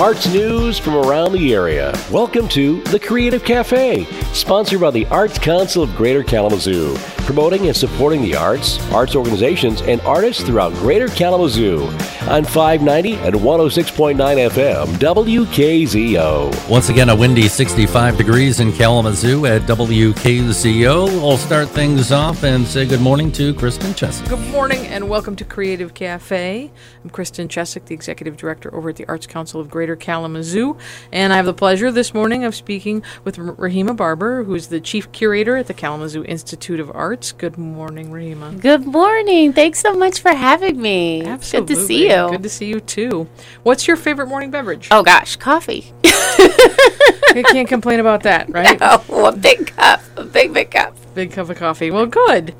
arts news from around the area. Welcome to The Creative Cafe, sponsored by the Arts Council of Greater Kalamazoo, promoting and supporting the arts, arts organizations, and artists throughout Greater Kalamazoo on 590 and 106.9 FM, WKZO. Once again, a windy 65 degrees in Kalamazoo at WKZO. We'll start things off and say good morning to Kristen Chesick. Good morning and welcome to Creative Cafe. I'm Kristen Chesick, the Executive Director over at the Arts Council of Greater Kalamazoo, and I have the pleasure this morning of speaking with Rehema Barber, who is the Chief Curator at the Kalamazoo Institute of Arts. Good morning, Rehema. Good morning. Thanks so much for having me. Absolutely. Good to see you. Good to see you too. What's your favorite morning beverage? oh gosh, coffee. You can't complain about that, right? oh, a big cup. A big, big cup. Big cup of coffee. Well, good.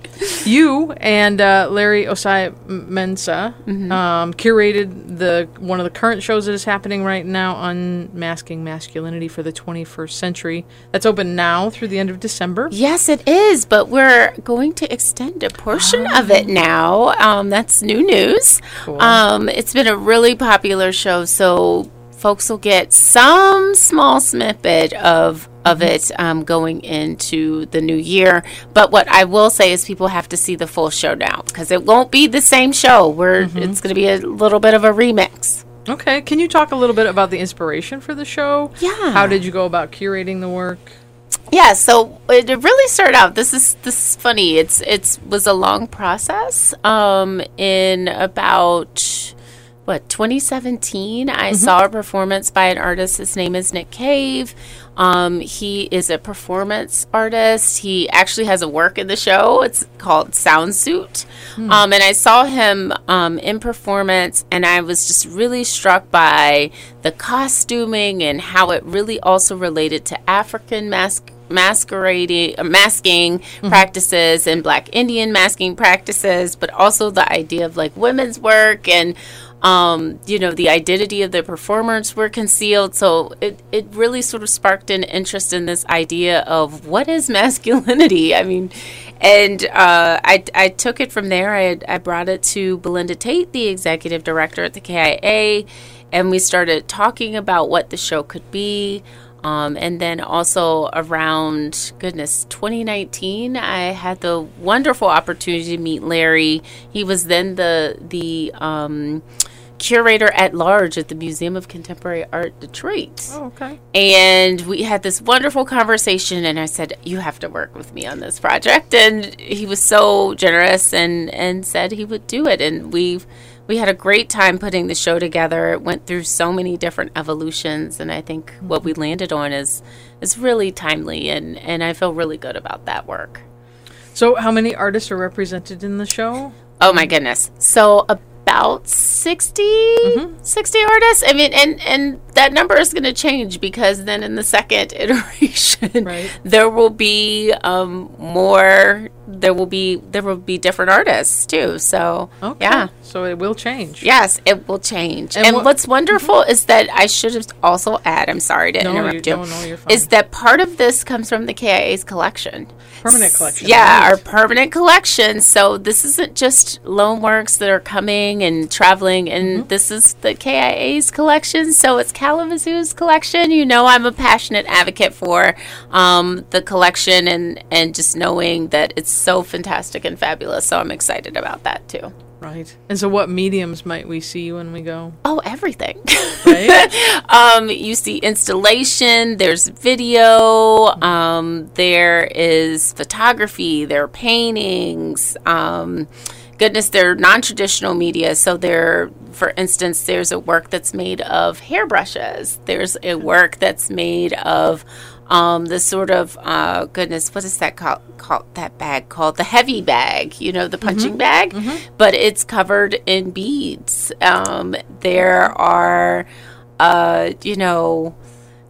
You and uh, Larry Osai Mensa Mm-hmm. um, curated the one of the current shows that is happening right now, Unmasking Masculinity for the 21st Century. That's open now through the end of December. Yes, it is, but we're going to extend a portion of it now. Um, that's new news. Um, it's been a really popular show, so folks will get some small snippet of of it um, going into the new year. But what I will say is people have to see the full show now because it won't be the same show. We're it's going to be a little bit of a remix. Okay. Can you talk a little bit about the inspiration for the show? Yeah. How did you go about curating the work? Yeah, so it really started out. This is this is funny. It's it's was a long process. Um, in about what 2017, I saw a performance by an artist. His name is Nick Cave. Um, he is a performance artist. He actually has a work in the show. It's called Sound Suit. Um, and I saw him um, in performance, and I was just really struck by the costuming and how it really also related to African mask masquerading uh, masking practices and black indian masking practices but also the idea of like women's work and um, you know the identity of the performers were concealed. So it, it really sort of sparked an interest in this idea of what is masculinity? I mean and uh, I, I took it from there. I, I brought it to belinda tate the executive director at the kia and we started talking about what the show could be um, and then also around goodness 2019 i had the wonderful opportunity to meet larry. He was then the the um, curator at large at the museum of contemporary art detroit Oh, okay. and we had this wonderful conversation and i said you have to work with me on this project and he was so generous and and said he would do it and we've we had a great time putting the show together it went through so many different evolutions and i think mm-hmm. what we landed on is is really timely and and i feel really good about that work So, how many artists are represented in the show? Oh my goodness. So about 60, Mm-hmm. 60 artists. I mean, and, and that number is going to change because then in the second iteration, Right. there will be um, more, there will be, there will be different artists too. So Okay. yeah. So it will change. Yes, it will change. And And, what- what's wonderful is that I should have also add, I'm sorry to No, interrupt you- you, no, no, you're fine. is that part of this comes from the KIA's collection. Permanent collection. Yeah, right. our permanent collection. So this isn't just loan works that are coming and traveling, and Mm-hmm. this is the KIA's collection. So it's Kalamazoo's collection. You know, I'm a passionate advocate for um, the collection and and just knowing that it's so fantastic and fabulous. So I'm excited about that too. Right. And so, what mediums might we see when we go? Oh, everything. Right. um, you see installation, there's video, um, there is photography, there are paintings. Um, goodness, they're non traditional media. So, there, for instance, there's a work that's made of hairbrushes, there's a work that's made of um, the sort of uh, goodness, what is that called? Called that bag called the heavy bag? You know, the punching bag, but it's covered in beads. Um, there are, uh, you know,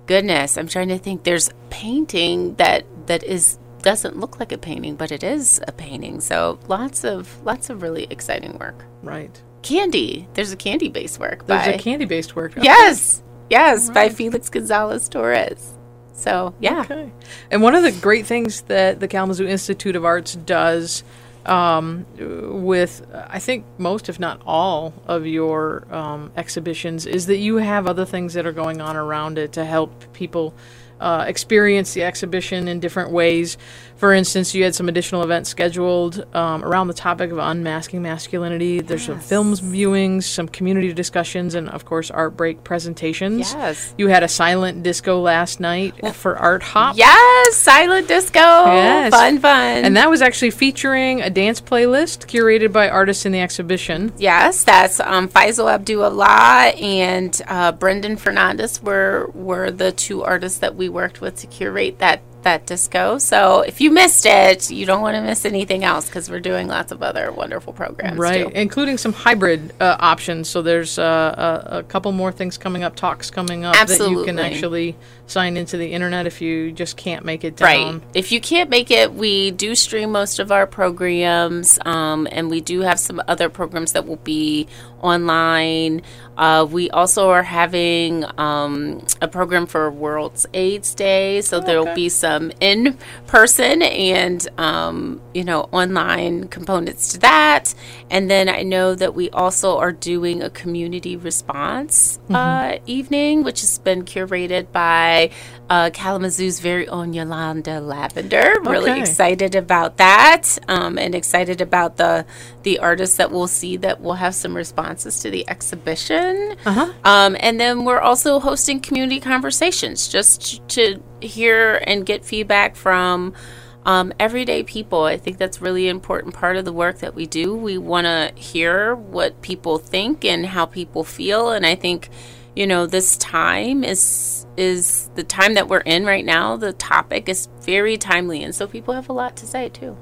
goodness, I'm trying to think. There's painting that that is doesn't look like a painting, but it is a painting. So lots of lots of really exciting work. right. Candy. There's a candy based work There's by a candy based work. yes, yes, by Felix Gonzalez Torres. So yeah, Okay. And one of the great things that the Kalamazoo Institute of Arts does um, with I think most, if not all, of your um, exhibitions is that you have other things that are going on around it to help people uh, experience the exhibition in different ways. For instance, you had some additional events scheduled um, around the topic of unmasking masculinity. There's some films viewings, some community discussions, and of course, art break presentations. Yes. You had a silent disco last night for Art Hop. Yes, silent disco. Yes. Fun, fun. And that was actually featuring a dance playlist curated by artists in the exhibition. Yes, that's um, Faisal Abdu'Allah and uh, Brendan Fernandes were were the two artists that we worked with to curate that that disco. So if you missed it, you don't want to miss anything else because we're doing lots of other wonderful programs. Right, too. including some hybrid uh, options. So there's uh, a, a couple more things coming up, talks coming up that you can actually sign into the internet if you just can't make it down. Right. If you can't make it, we do stream most of our programs, um, and we do have some other programs that will be online. Uh, we also are having um, a program for World's AIDS Day, so there will okay. be some in person and um, you know online components to that. And then I know that we also are doing a community response uh, evening, which has been curated by uh, Kalamazoo's very own Yolanda Lavender. Really excited about that, um, and excited about the the artists that we'll see that will have some responses to the exhibition. Uh-huh. Um, and then we're also hosting community conversations just to hear and get feedback from um, everyday people. I think that's really important part of the work that we do. We want to hear what people think and how people feel, and I think you know this time is is the time that we're in right now. The topic is very timely, and so people have a lot to say too.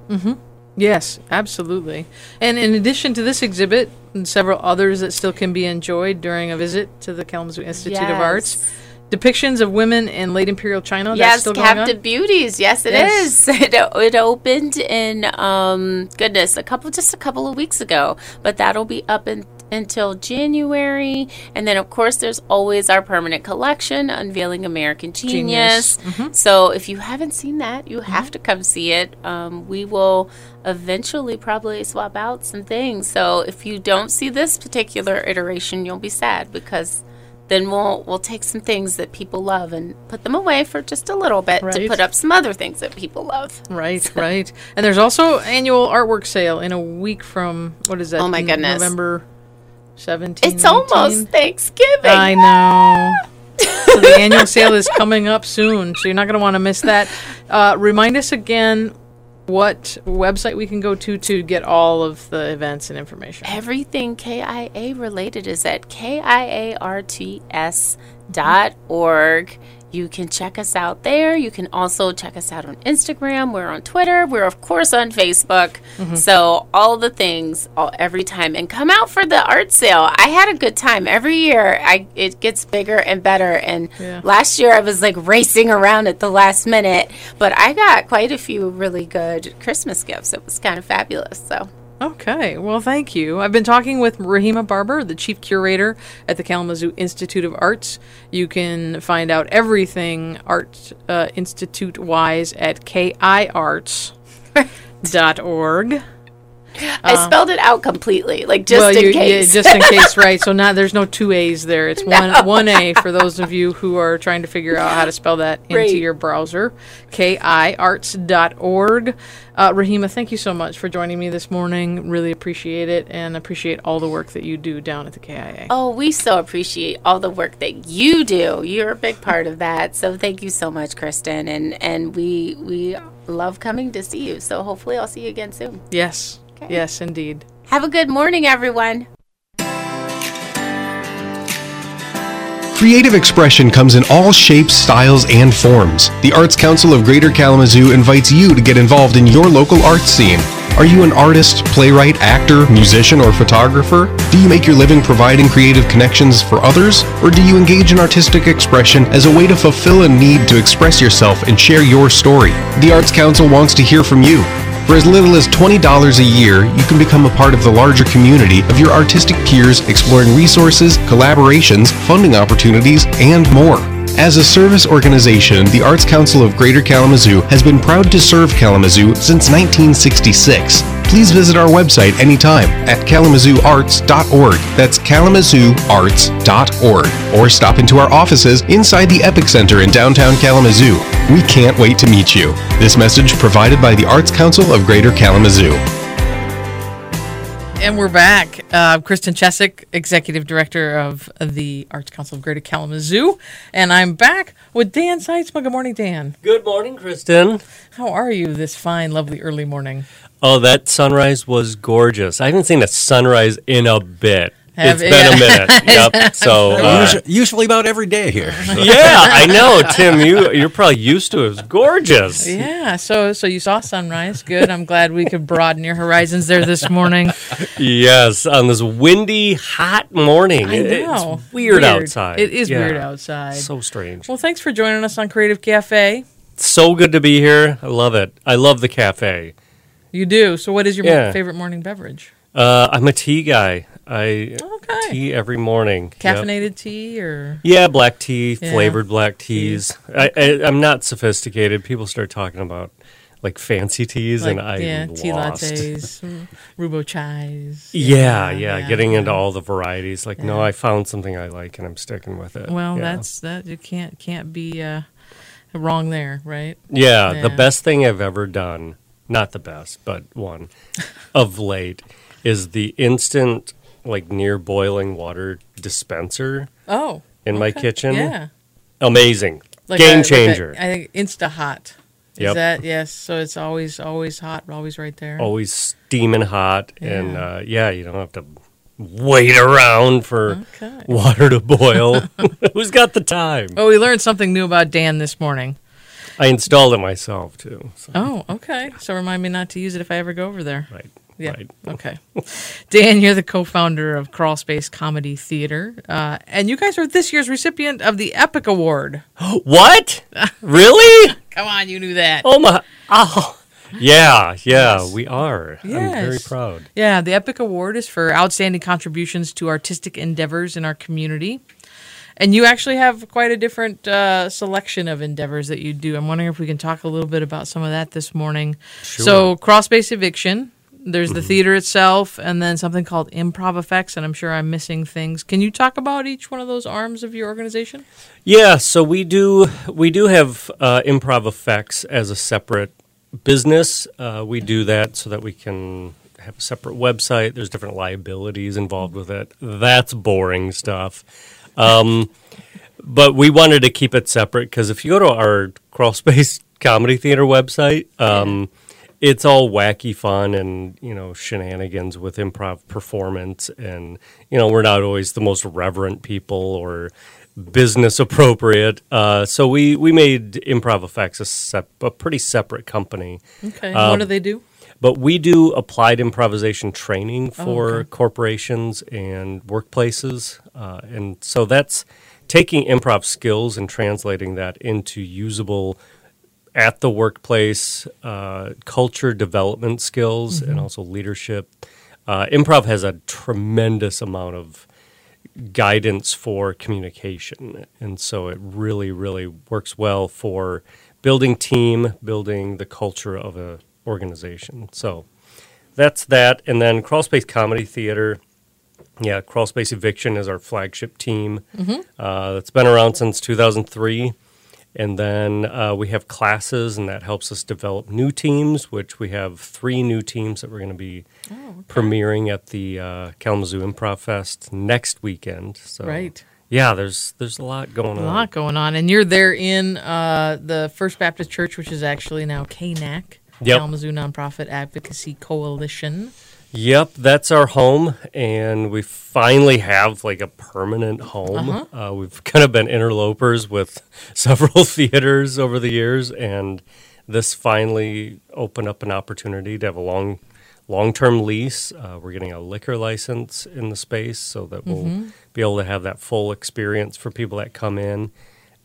Yes, absolutely. And in addition to this exhibit and several others that still can be enjoyed during a visit to the Kalamazoo Institute of Arts, depictions of women in late imperial China. that's yes, Captive? Beauties. Yes, it Yes. is. It, it opened in um goodness a couple just a couple of weeks ago, but that'll be up in, until January, and then of course there's always our permanent collection, Unveiling American Genius. Genius. So if you haven't seen that, you have to come see it. Um, we will eventually probably swap out some things. So if you don't see this particular iteration, you'll be sad because then we'll we'll take some things that people love and put them away for just a little bit to put up some other things that people love. Right, right. And there's also annual artwork sale in a week from what is that? Oh my goodness. November 17th. It's almost Thanksgiving. I know. so the annual sale is coming up soon, so you're not going to want to miss that. Uh, remind us again what website we can go to to get all of the events and information. Everything KIA related is at KIARTS dot org. You can check us out there. You can also check us out on Instagram. We're on Twitter. We're of course on Facebook. Mm-hmm. So all the things all every time and come out for the art sale. I had a good time every year. I it gets bigger and better. And Yeah. last year I was like racing around at the last minute, but I got quite a few really good Christmas gifts. It was kind of fabulous. So Okay, well, thank you. I've been talking with Rehema Barber, the chief curator at the Kalamazoo Institute of Arts. You can find out everything Art uh, Institute wise at kiarts.org. I spelled it out completely, like just well, in case. Yeah, just in case, right? So now there's no two A's there. It's one one A for those of you who are trying to figure out how to spell that into Right. your browser. kiarts.org. Uh, Rehema, thank you so much for joining me this morning. Really appreciate it and appreciate all the work that you do down at the KIA. oh, we so appreciate all the work that you do. You're a big part of that. So thank you so much, Kristen, and and we we love coming to see you. So hopefully I'll see you again soon. Yes, yes, indeed. Have a good morning, everyone. Creative expression comes in all shapes, styles, and forms. The Arts Council of Greater Kalamazoo invites you to get involved in your local art scene. Are you an artist, playwright, actor, musician, or photographer? Do you make your living providing creative connections for others? Or do you engage in artistic expression as a way to fulfill a need to express yourself and share your story? The Arts Council wants to hear from you. For as little as $20 a year, you can become a part of the larger community of your artistic peers exploring resources, collaborations, funding opportunities, and more. As a service organization, the Arts Council of Greater Kalamazoo has been proud to serve Kalamazoo since 1966. Please visit our website anytime at kalamazooarts.org. That's kalamazooarts.org. Or stop into our offices inside the Epic Center in downtown Kalamazoo. We can't wait to meet you. This message provided by the Arts Council of Greater Kalamazoo. And we're back. Uh, Kristen Chesick, Executive Director of the Arts Council of Greater Kalamazoo. And I'm back with Dann Sytsma. Good morning, Dann. Good morning, Kristen. How are you this fine, lovely early morning? Oh, that sunrise was gorgeous. I haven't seen a sunrise in a bit. Have- it's been a minute. Yep. So, uh, Usually, usually about every day here. yeah, I know, Tim. You you're probably used to it. It was gorgeous. Yeah, so so you saw sunrise. Good. I'm glad we could broaden your horizons there this morning. Yes, on this windy, hot morning. I It- know. It's weird, outside. It is Yeah. weird outside. So strange. well, thanks for joining us on Creative Cafe. So good to be here. I love it. I love the cafe. You do. So, what is your Yeah. favorite morning beverage? Uh, I'm a tea guy. I Okay. tea every morning. Yep. Caffeinated tea or Yeah, black tea, Yeah. flavored black teas. I, I'm not sophisticated. People start talking about like fancy teas, like and I yeah, tea lost. lattes, rooibos chais. Yeah, yeah, getting yeah. into all the varieties. Like, no, I found something I like, and I'm sticking with it. Well, that's that. You can't can't be uh, wrong there, right? yeah, the best thing I've ever done. Not the best, but one of late is the instant like near boiling water dispenser Oh, in my kitchen. Yeah, Amazing, Like game a- like a- changer. I think Insta Hot. Is Yep. that yes? So it's always always hot, always right there. always steaming hot and Yeah. uh, yeah you don't have to wait around for Okay. water to boil who's got the time Well, we learned something new about Dann this morning. i installed it myself too so, Oh, okay. So remind me not to use it if I ever go over there. right Yeah. right Okay. Dann, you're the co-founder of Crawl Space Comedy Theater, uh, and you guys are this year's recipient of the Epic Award. what really Come on, you knew that. oh my oh yeah yeah we are i'm very proud Yeah, the Epic Award is for outstanding contributions to artistic endeavors in our community. And you actually have quite a different uh, selection of endeavors that you do. I'm wondering if we can talk a little bit about some of that this morning. Sure. So, Crawl Space Eviction, there's the theater itself, and then something called Improv Effects, and I'm sure I'm missing things. Can you talk about each one of those arms of your organization? Yeah, so we do we do have uh, improv effects as a separate business. Uh, we do that so that we can have a separate website. There's different liabilities involved with it. That's boring stuff. Um, but we wanted to keep it separate because if you go to our Crawl Space Comedy Theater website, um, it's all wacky fun and you know shenanigans with improv performance, and you know we're not always the most reverent people or business appropriate. Uh, so we we made Improv Effects a, sep- a pretty separate company. Okay. and what Um, do they do? But we do applied improvisation training for okay. corporations and workplaces. Uh, and so that's taking improv skills and translating that into usable at the workplace uh, culture development skills and also leadership. Uh, improv has a tremendous amount of guidance for communication. And so it really, really works well for building team, building the culture of a organization. So that's that. And then Crawl Space Comedy Theater. Yeah, Crawl Space Eviction is our flagship team. Uh, that's been around since 2003. And then uh, we have classes, and that helps us develop new teams, which we have three new teams that we're going to be premiering at the uh, Kalamazoo Improv Fest next weekend. So, Right. Yeah, there's there's a lot going on. A lot going on, and you're there in uh, the First Baptist Church, which is actually now KNAC, Yep. Kalamazoo Nonprofit Advocacy Coalition. Yep, that's our home, and we finally have like a permanent home. Uh-huh. Uh, we've kind of been interlopers with several theaters over the years, and this finally opened up an opportunity to have a long, long-term lease. Uh, we're getting a liquor license in the space, so that we'll Mm-hmm. be able to have that full experience for people that come in.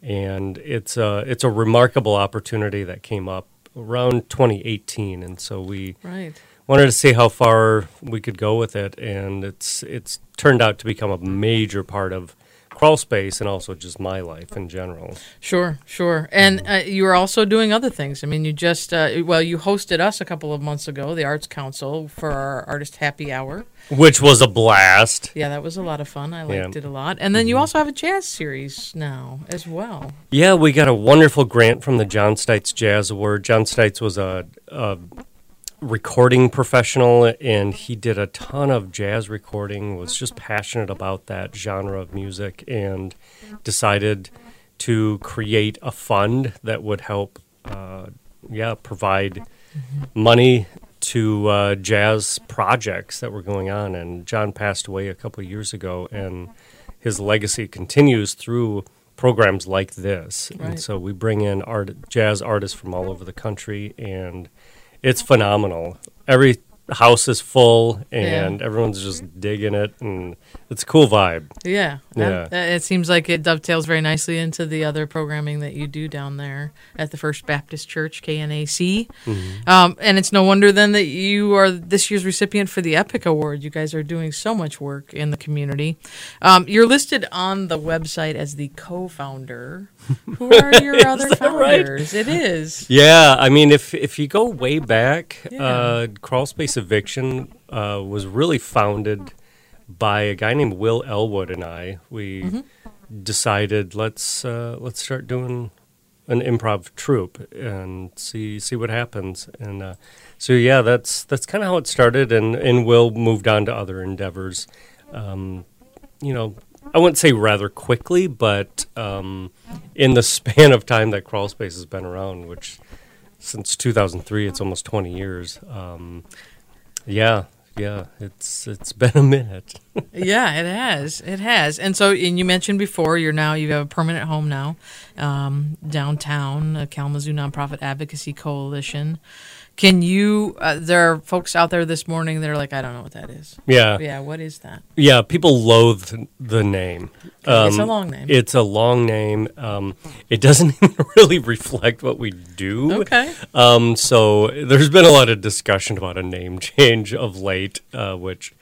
And it's a it's a remarkable opportunity that came up around 2018, and so we Right. Wanted to see how far we could go with it, and it's it's turned out to become a major part of crawl space and also just my life in general. Sure, sure. And uh, you are also doing other things. I mean, you just, uh, well, you hosted us a couple of months ago, the Arts Council, for our Artist Happy Hour. Which was a blast. Yeah, that was a lot of fun. I liked Yeah. Mm-hmm. it a lot. And then you also have a jazz series now as well. Yeah, we got a wonderful grant from the John Stites Jazz Award. John Stites was a, a recording professional, and he did a ton of jazz recording. Was just passionate about that genre of music, and decided to create a fund that would help, uh, yeah, provide money to uh, jazz projects that were going on. And John passed away a couple of years ago, and his legacy continues through programs like this. Right. And so we bring in art, jazz artists from all over the country, and it's phenomenal. Every house is full, and everyone's just digging it, and it's a cool vibe. Yeah, Yeah. that- it seems like it dovetails very nicely into the other programming that you do down there at the First Baptist Church (KNAC). Mm-hmm. Um, and it's no wonder then that you are this year's recipient for the Epic Award. You guys are doing so much work in the community. Um, you're listed on the website as the co-founder. Who are your other that right? founders? It is. Yeah, I mean, if if you go way back, Yeah. uh, Crawl Space Eviction uh, was really founded by a guy named Will Elwood and I. We decided let's uh, let's start doing an improv troupe and see see what happens. And uh, so yeah, that's that's kind of how it started. And and Will moved on to other endeavors. Um, you know, I wouldn't say rather quickly, but um, in the span of time that Crawl Space has been around, which since 2003, it's almost 20 years. Um, yeah, yeah, it's it's been a minute. Yeah, it has. It has. And so, and you mentioned before, you're now you have a permanent home now um, downtown, uh, Kalamazoo Nonprofit Advocacy Coalition. Can you? Uh, there are folks out there this morning that are like, I don't know what that is. Yeah, Yeah, what is that? yeah. People loathe the name. it's a Um, long name. It's a long name. Um, it doesn't really reflect what we do. okay. Um, so there's been a lot of discussion about a name change of late, uh, which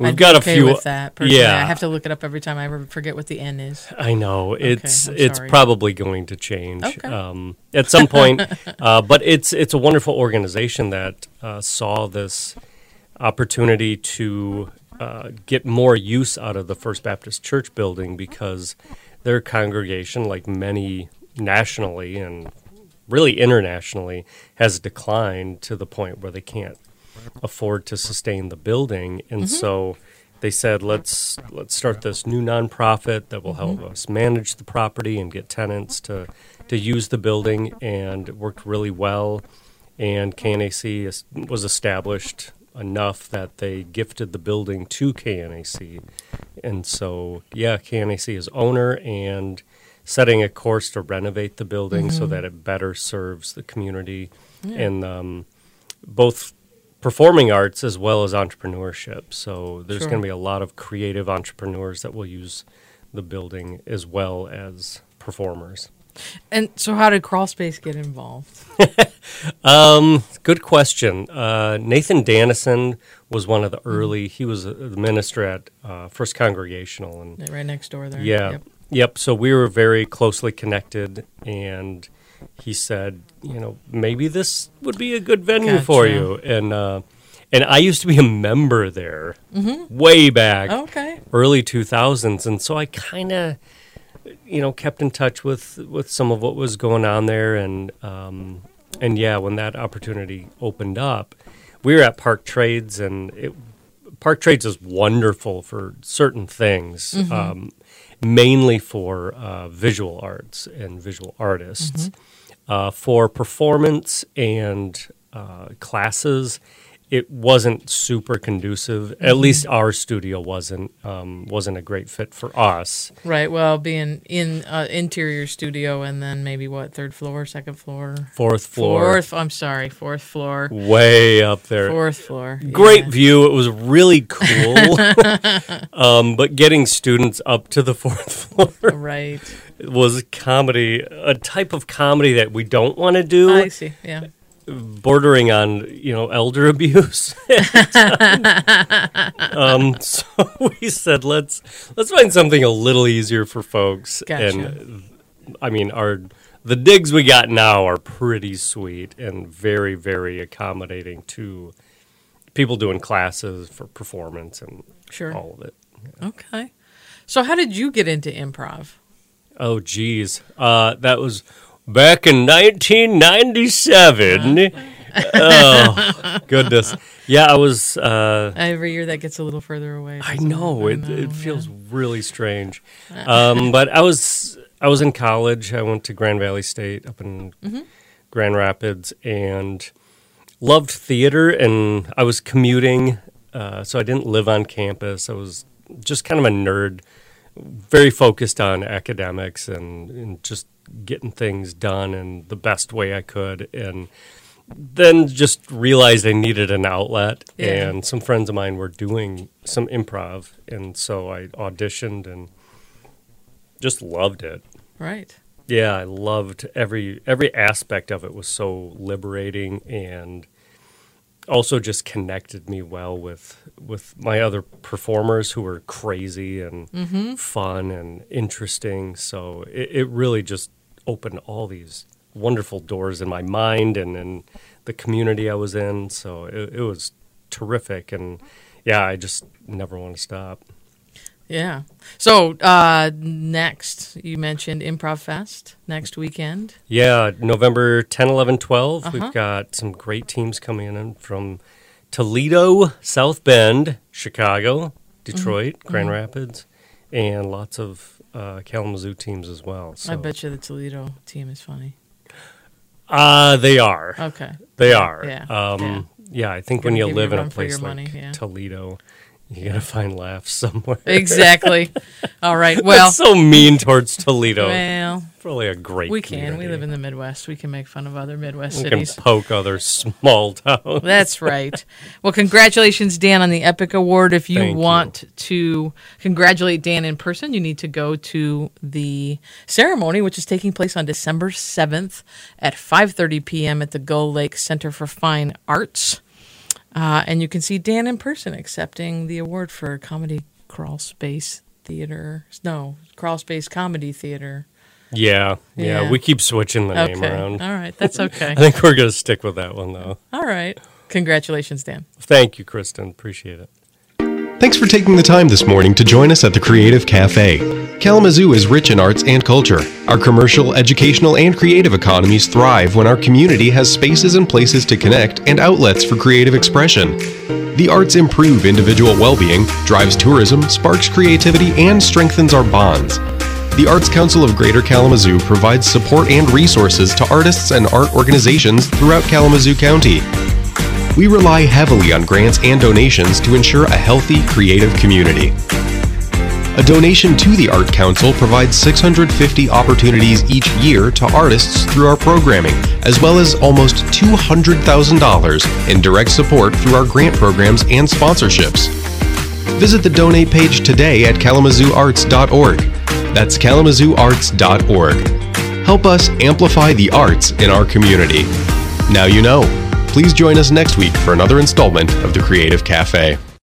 we've I'd got okay a few. with that. Personally. yeah, I have to look it up every time I forget what the N is. I know it's I'm it's probably going to change Okay. um, at some point, uh, but it's it's a wonderful organization that uh, saw this opportunity to uh, get more use out of the First Baptist Church building because their congregation, like many nationally and really internationally, has declined to the point where they can't afford to sustain the building, and mm-hmm. so they said let's let's start this new nonprofit that will help mm-hmm. us manage the property and get tenants to to use the building, and it worked really well. And KNAC was established enough that they gifted the building to KNAC, and so yeah, KNAC is owner and setting a course to renovate the building so mm-hmm. that it better serves the community. And um, both performing arts as well as entrepreneurship. So there's Sure. going to be a lot of creative entrepreneurs that will use the building as well as performers. And so, how did Crawl Space get involved? Um, good question. Uh, Nathan Dannison was one of the early. He was a, the minister at uh, First Congregational, and Right next door there. Yeah. Yep. Yep. So we were very closely connected, and he said, you know, maybe this would be a good venue for you. And uh, and I used to be a member there way back, Okay. early two thousands, and so I kind of, you know, kept in touch with with some of what was going on there, and um, and yeah, when that opportunity opened up, we were at Park Trades, and it, Park Trades is wonderful for certain things, um, mainly for uh, visual arts and visual artists. Uh, for performance and uh, classes, it wasn't super conducive. At least our studio wasn't um, wasn't a great fit for us. Right. Well, being in uh, interior studio and then maybe what third floor, second floor, Fourth floor, fourth. I'm sorry, fourth floor, way up there. fourth floor. Great Yeah. view. It was really cool. um, but getting students up to the fourth floor Right. was comedy, a type of comedy that we don't want to do. I see. Yeah. Bordering on you know elder abuse. um, so we said let's let's find something a little easier for folks. Gotcha. And I mean our the digs we got now are pretty sweet and very very accommodating to people doing classes for performance and Sure. all of it. Okay. So, how did you get into improv? Oh, geez. Uh, that was back in 1997. oh, goodness. Yeah, I was. Uh, Every year that gets a little further away. I know I it. know, It feels yeah. really strange. Um, but I was. I was in college. I went to Grand Valley State up in Mm-hmm. Grand Rapids and loved theater. And I was commuting, uh, so I didn't live on campus. I was just kind of a nerd, very focused on academics and, and just getting things done in the best way I could. And then just realized I needed an outlet, Yeah. and some friends of mine were doing some improv, and so I auditioned and just loved it. Right. Yeah, I loved every every aspect of it was so liberating and also just connected me well with with my other performers who were crazy and mm-hmm. fun and interesting. So it, it really just opened all these wonderful doors in my mind and in the community I was in. So it, it was terrific and yeah, I just never want to stop. Yeah. So, uh, next, you mentioned Improv Fest next weekend. Yeah, November 10, 11, 12. Uh-huh. We've got some great teams coming in from Toledo, South Bend, Chicago, Detroit, Mm-hmm. Grand Rapids, and lots of uh, Kalamazoo teams as well. So. I bet you the Toledo team is funny. Uh, they are. Okay. They are. Yeah. Um, yeah. yeah. I think when you live in a place like yeah. Toledo, you got to find laughs somewhere. Exactly. All right. Well, That's so mean towards Toledo. well, Probably a great we can. We live in the Midwest. We can make fun of other Midwest cities. We can poke other small towns. That's right. Well, congratulations, Dann, on the Epic Award. If you Thank you. want to congratulate Dann in person, you need to go to the ceremony, which is taking place on December seventh at five thirty p.m. at the Gull Lake Center for Fine Arts, uh, and you can see Dann in person accepting the award for Comedy Crawl Space Theater. No, Crawl Space Comedy Theater. Yeah, yeah, Yeah. We keep switching the name around. All right. That's okay. I think we're going to stick with that one, though. All right. Congratulations, Dann. Thank you, Kristen. Appreciate it. Thanks for taking the time this morning to join us at the Creative Cafe. Kalamazoo is rich in arts and culture. Our commercial, educational, and creative economies thrive when our community has spaces and places to connect and outlets for creative expression. The arts improve individual well being, drives tourism, sparks creativity, and strengthens our bonds. The Arts Council of Greater Kalamazoo provides support and resources to artists and art organizations throughout Kalamazoo County. We rely heavily on grants and donations to ensure a healthy, creative community. A donation to the Art Council provides 650 opportunities each year to artists through our programming, as well as almost $200,000 in direct support through our grant programs and sponsorships. Visit the donate page today at kalamazooarts.org. That's kalamazooarts.org. Help us amplify the arts in our community. Now you know. Please join us next week for another installment of the Creative Cafe.